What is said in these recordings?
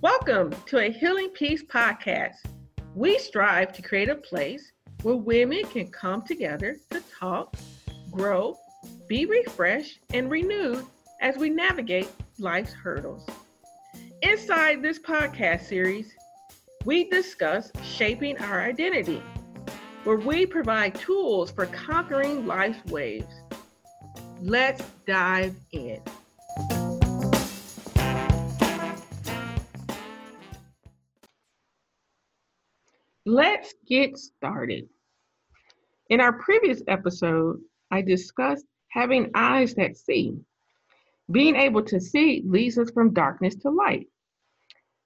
Welcome to a Healing Peace podcast. We strive to create a place where women can come together to talk, grow, be refreshed, and renewed as we navigate life's hurdles. Inside this podcast series, we discuss shaping our identity, where we provide tools for conquering life's waves. Let's dive in. Let's get started. In our previous episode, I discussed having eyes that see. Being able to see leads us from darkness to light.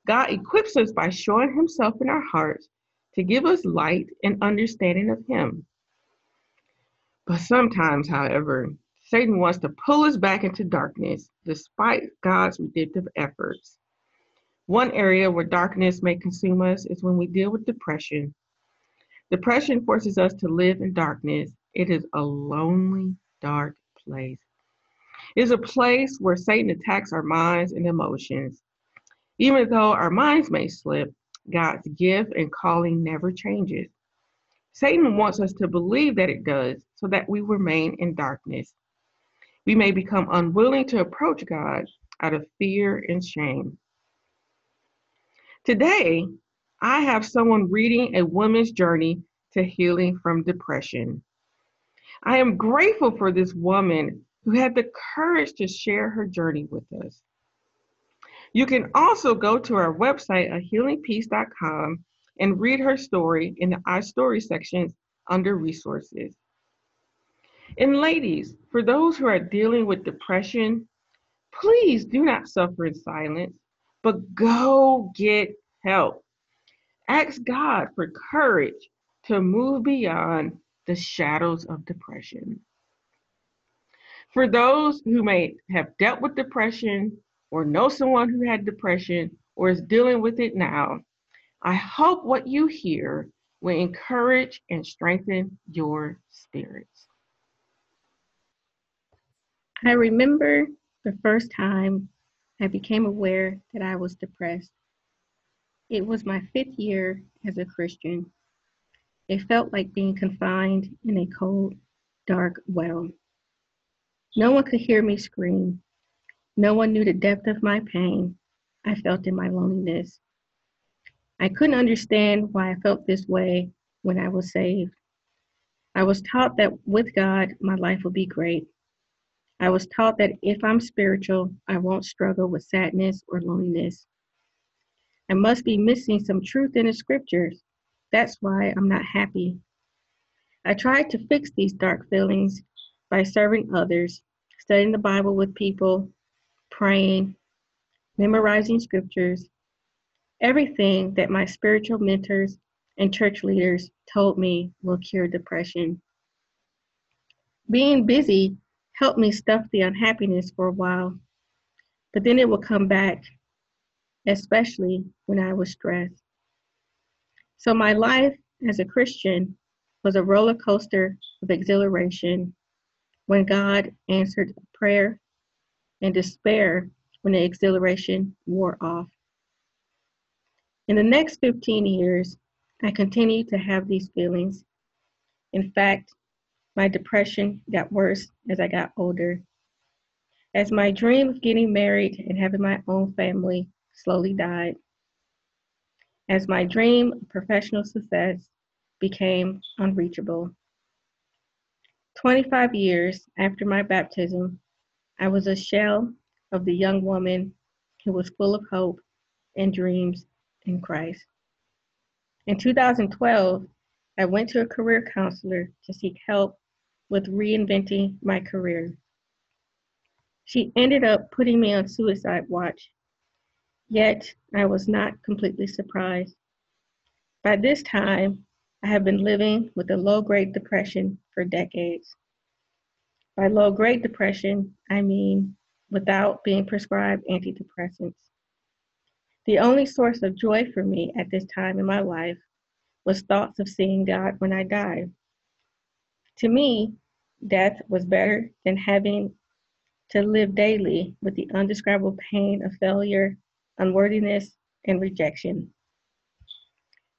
God equips us by showing Himself in our hearts to give us light and understanding of Him. But sometimes, however, Satan wants to pull us back into darkness despite God's redemptive efforts. One area where darkness may consume us is when we deal with depression. Depression forces us to live in darkness. It is a lonely, dark place. It is a place where Satan attacks our minds and emotions. Even though our minds may slip, God's gift and calling never changes. Satan wants us to believe that it does so that we remain in darkness. We may become unwilling to approach God out of fear and shame. Today, I have someone reading a woman's journey to healing from depression. I am grateful for this woman who had the courage to share her journey with us. You can also go to our website at healingpeace.com and read her story in the I Story section under resources. And ladies, for those who are dealing with depression, please do not suffer in silence but go get help. Ask God for courage to move beyond the shadows of depression. For those who may have dealt with depression or know someone who had depression or is dealing with it now, I hope what you hear will encourage and strengthen your spirits. I remember the first time I became aware that I was depressed. It was my fifth year as a Christian. It felt like being confined in a cold, dark well. No one could hear me scream. No one knew the depth of my pain I felt in my loneliness. I couldn't understand why I felt this way when I was saved. I was taught that with God, my life would be great. I was taught that if I'm spiritual, I won't struggle with sadness or loneliness. I must be missing some truth in the scriptures. That's why I'm not happy. I tried to fix these dark feelings by serving others, studying the Bible with people, praying, memorizing scriptures, everything that my spiritual mentors and church leaders told me will cure depression. Being busy helped me stuff the unhappiness for a while, but then it would come back, especially when I was stressed. So my life as a Christian was a roller coaster of exhilaration when God answered prayer and despair when the exhilaration wore off. In the next 15 years, I continued to have these feelings. In fact, my depression got worse as I got older. As my dream of getting married and having my own family slowly died. As my dream of professional success became unreachable. 25 years after my baptism, I was a shell of the young woman who was full of hope and dreams in Christ. In 2012, I went to a career counselor to seek help with reinventing my career. She ended up putting me on suicide watch, yet I was not completely surprised. By this time, I have been living with a low grade depression for decades. By low grade depression, I mean without being prescribed antidepressants. The only source of joy for me at this time in my life was thoughts of seeing God when I died. To me, death was better than having to live daily with the undescribable pain of failure, unworthiness, and rejection.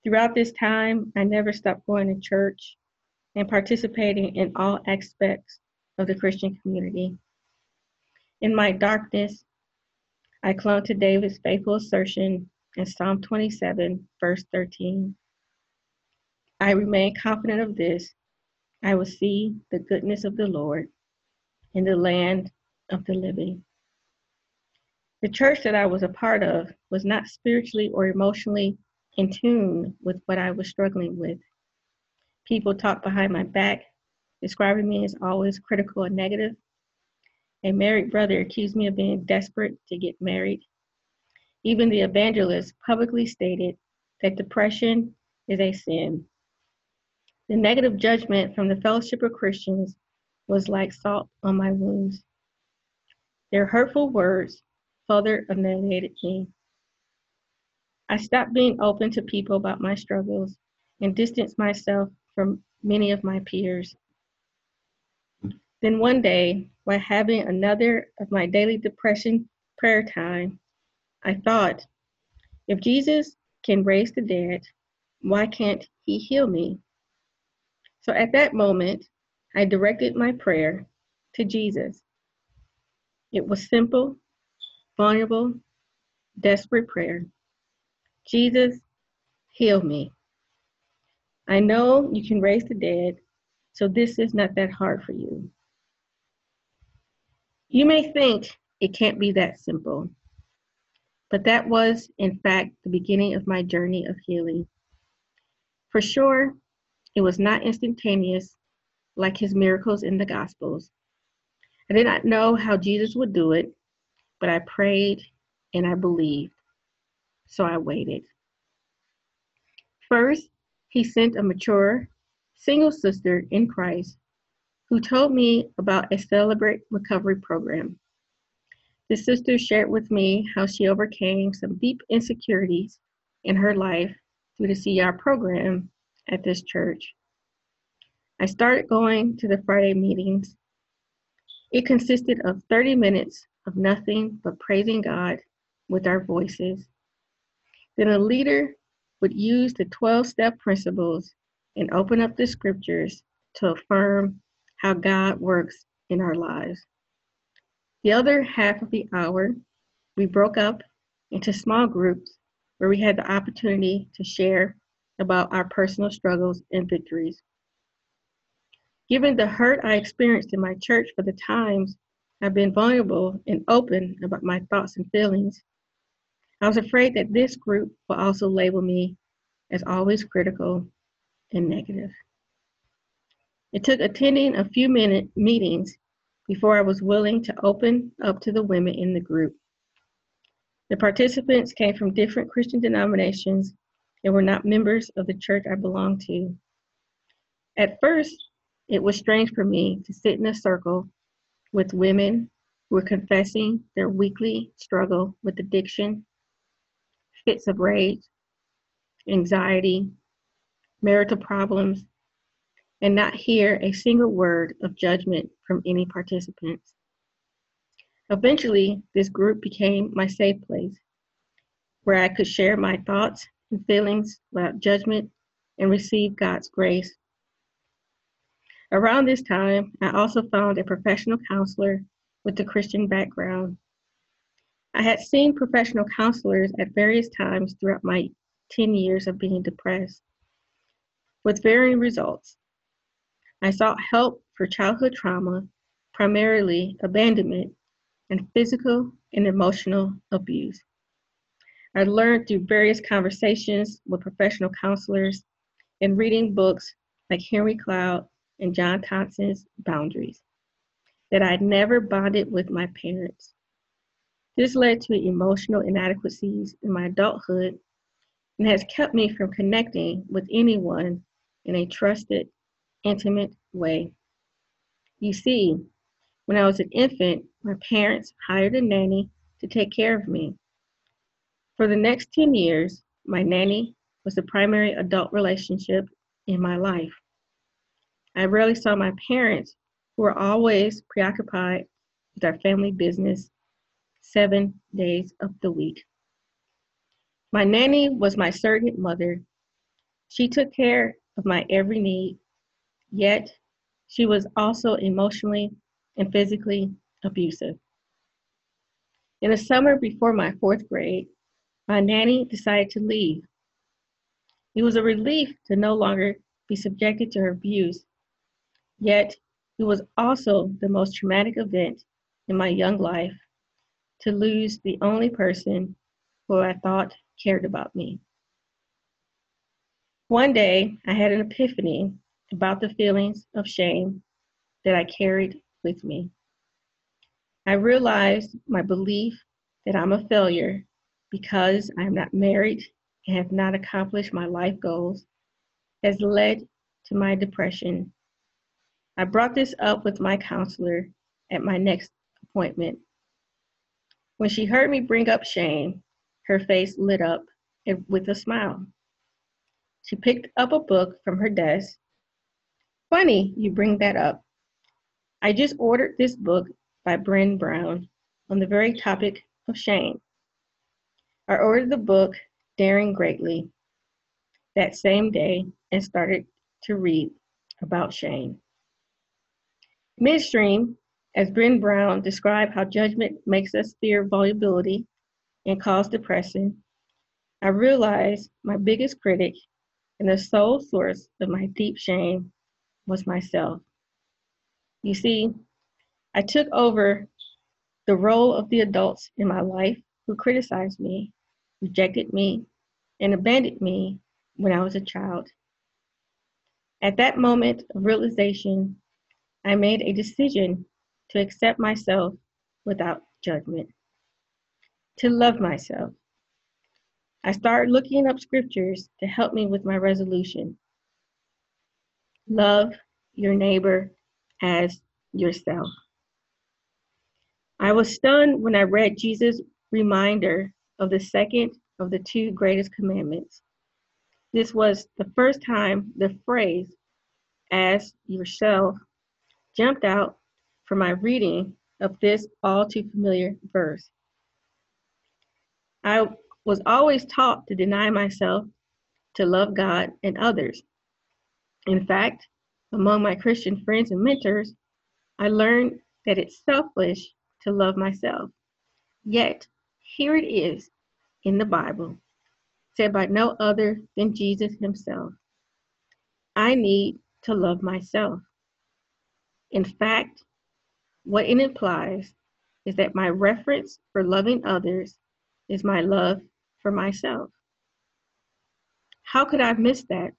Throughout this time, I never stopped going to church and participating in all aspects of the Christian community. In my darkness, I clung to David's faithful assertion in Psalm 27, verse 13. I remain confident of this I will see the goodness of the Lord in the land of the living. The church that I was a part of was not spiritually or emotionally in tune with what I was struggling with. People talked behind my back, describing me as always critical and negative. A married brother accused me of being desperate to get married. Even the evangelist publicly stated that depression is a sin. The negative judgment from the fellowship of Christians was like salt on my wounds. Their hurtful words further annihilated me. I stopped being open to people about my struggles and distanced myself from many of my peers. Then one day, while having another of my daily depression prayer time, I thought, if Jesus can raise the dead, why can't he heal me? So at that moment, I directed my prayer to Jesus. It was simple, vulnerable, desperate prayer. Jesus, heal me. I know you can raise the dead, so this is not that hard for you. You may think it can't be that simple, but that was, in fact, the beginning of my journey of healing. For sure, it was not instantaneous like his miracles in the Gospels. I did not know how Jesus would do it, but I prayed and I believed. So I waited. First, he sent a mature single sister in Christ who told me about a Celebrate Recovery program. The sister shared with me how she overcame some deep insecurities in her life through the CR program at this church. I started going to the Friday meetings. It consisted of 30 minutes of nothing but praising God with our voices. Then a leader would use the 12 step principles and open up the scriptures to affirm how God works in our lives. The other half of the hour, we broke up into small groups where we had the opportunity to share about our personal struggles and victories. Given the hurt I experienced in my church for the times I've been vulnerable and open about my thoughts and feelings, I was afraid that this group will also label me as always critical and negative. It took attending a few minute meetings before I was willing to open up to the women in the group. The participants came from different Christian denominations and were not members of the church I belonged to. At first, it was strange for me to sit in a circle with women who were confessing their weekly struggle with addiction fits of rage, anxiety, marital problems, and not hear a single word of judgment from any participants. Eventually, this group became my safe place where I could share my thoughts and feelings without judgment and receive God's grace. Around this time, I also found a professional counselor with a Christian background I had seen professional counselors at various times throughout my 10 years of being depressed, with varying results. I sought help for childhood trauma, primarily abandonment, and physical and emotional abuse. I learned through various conversations with professional counselors and reading books like Henry Cloud and John Townsend's Boundaries that I'd never bonded with my parents. This led to emotional inadequacies in my adulthood and has kept me from connecting with anyone in a trusted, intimate way. You see, when I was an infant, my parents hired a nanny to take care of me. For the next 10 years, my nanny was the primary adult relationship in my life. I rarely saw my parents, who were always preoccupied with our family business seven days of the week. My nanny was my surrogate mother. She took care of my every need, yet she was also emotionally and physically abusive. In the summer before my fourth grade, my nanny decided to leave. It was a relief to no longer be subjected to her abuse, yet it was also the most traumatic event in my young life to lose the only person who I thought cared about me. One day, I had an epiphany about the feelings of shame that I carried with me. I realized my belief that I'm a failure because I am not married and have not accomplished my life goals has led to my depression. I brought this up with my counselor at my next appointment. When she heard me bring up shame, her face lit up with a smile. She picked up a book from her desk. Funny you bring that up. I just ordered this book by Brené Brown on the very topic of shame. I ordered the book Daring Greatly that same day and started to read about shame. Midstream, as Brené Brown described how judgment makes us fear vulnerability and cause depression, I realized my biggest critic and the sole source of my deep shame was myself. You see, I took over the role of the adults in my life who criticized me, rejected me, and abandoned me when I was a child. At that moment of realization, I made a decision to accept myself without judgment, to love myself. I started looking up scriptures to help me with my resolution. Love your neighbor as yourself. I was stunned when I read Jesus' reminder of the second of the two greatest commandments. This was the first time the phrase, as yourself, jumped out from my reading of this all too familiar verse. I was always taught to deny myself to love God and others. In fact, among my Christian friends and mentors, I learned that it's selfish to love myself. Yet, here it is in the Bible, said by no other than Jesus himself. I need to love myself. In fact, what it implies is that my reference for loving others is my love for myself. How could I have missed that?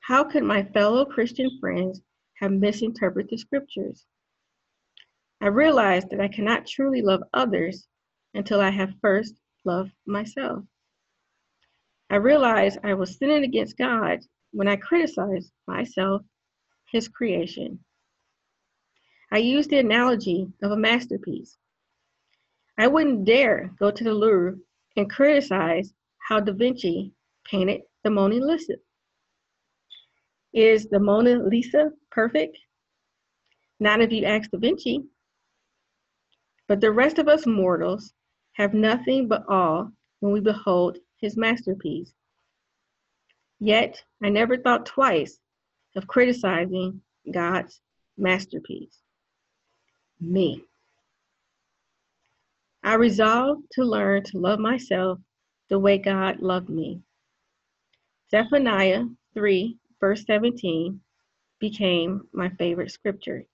How could my fellow Christian friends have misinterpreted the scriptures? I realized that I cannot truly love others until I have first loved myself. I realized I was sinning against God when I criticized myself, His creation. I used the analogy of a masterpiece. I wouldn't dare go to the Louvre and criticize how Da Vinci painted the Mona Lisa. Is the Mona Lisa perfect? Not if you ask Da Vinci. But the rest of us mortals have nothing but awe when we behold his masterpiece. Yet I never thought twice of criticizing God's masterpiece me. I resolved to learn to love myself the way God loved me. Zephaniah 3, verse 17, became my favorite scripture.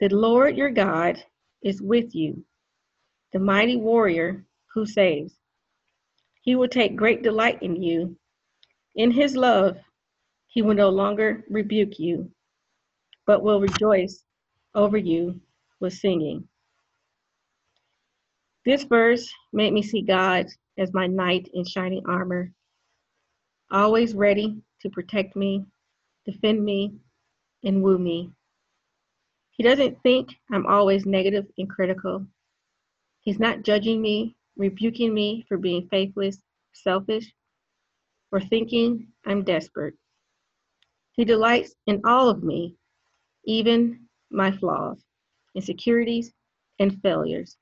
The Lord your God is with you, the mighty warrior who saves. He will take great delight in you. In his love, he will no longer rebuke you, but will rejoice over you with singing. This verse made me see God as my knight in shining armor, always ready to protect me, defend me, and woo me. He doesn't think I'm always negative and critical. He's not judging me, rebuking me for being faithless, selfish, or thinking I'm desperate. He delights in all of me, even my flaws. insecurities, and failures.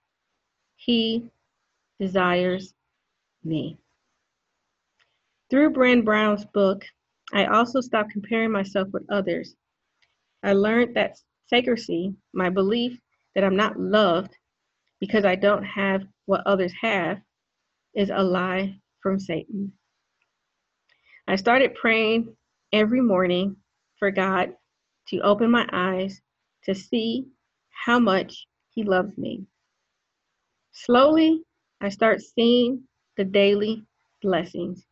He desires me. Through Brené Brown's book, I also stopped comparing myself with others. I learned that scarcity, my belief that I'm not loved because I don't have what others have, is a lie from Satan. I started praying every morning for God to open my eyes to see how much He loves me. Slowly, I start seeing the daily blessings.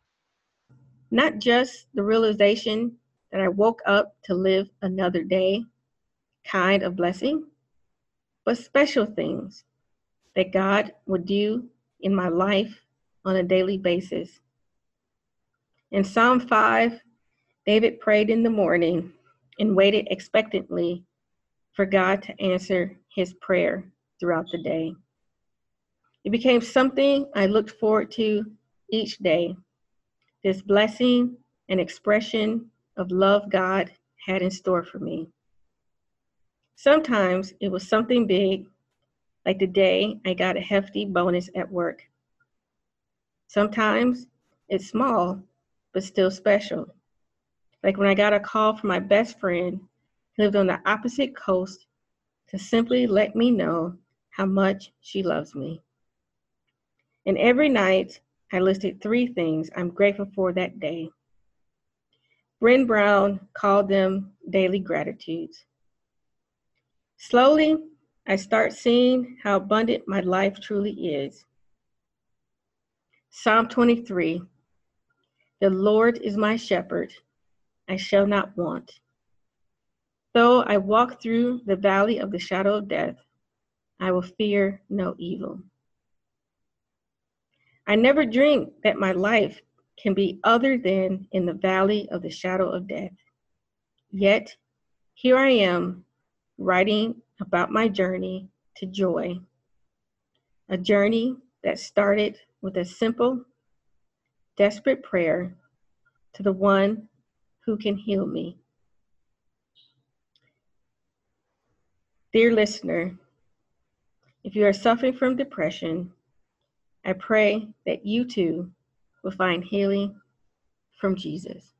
Not just the realization that I woke up to live another day, kind of blessing, but special things that God would do in my life on a daily basis. In Psalm 5, David prayed in the morning and waited expectantly for God to answer his prayer throughout the day. It became something I looked forward to each day. This blessing and expression of love God had in store for me. Sometimes it was something big, like the day I got a hefty bonus at work. Sometimes it's small, but still special. Like when I got a call from my best friend who lived on the opposite coast to simply let me know how much she loves me. And every night, I listed three things I'm grateful for that day. Brené Brown called them daily gratitudes. Slowly, I start seeing how abundant my life truly is. Psalm 23 The Lord is my shepherd, I shall not want. Though I walk through the valley of the shadow of death, I will fear no evil. I never dreamed that my life can be other than in the valley of the shadow of death. Yet, here I am writing about my journey to joy, a journey that started with a simple, desperate prayer to the one who can heal me. Dear listener, if you are suffering from depression, I pray that you too will find healing from Jesus.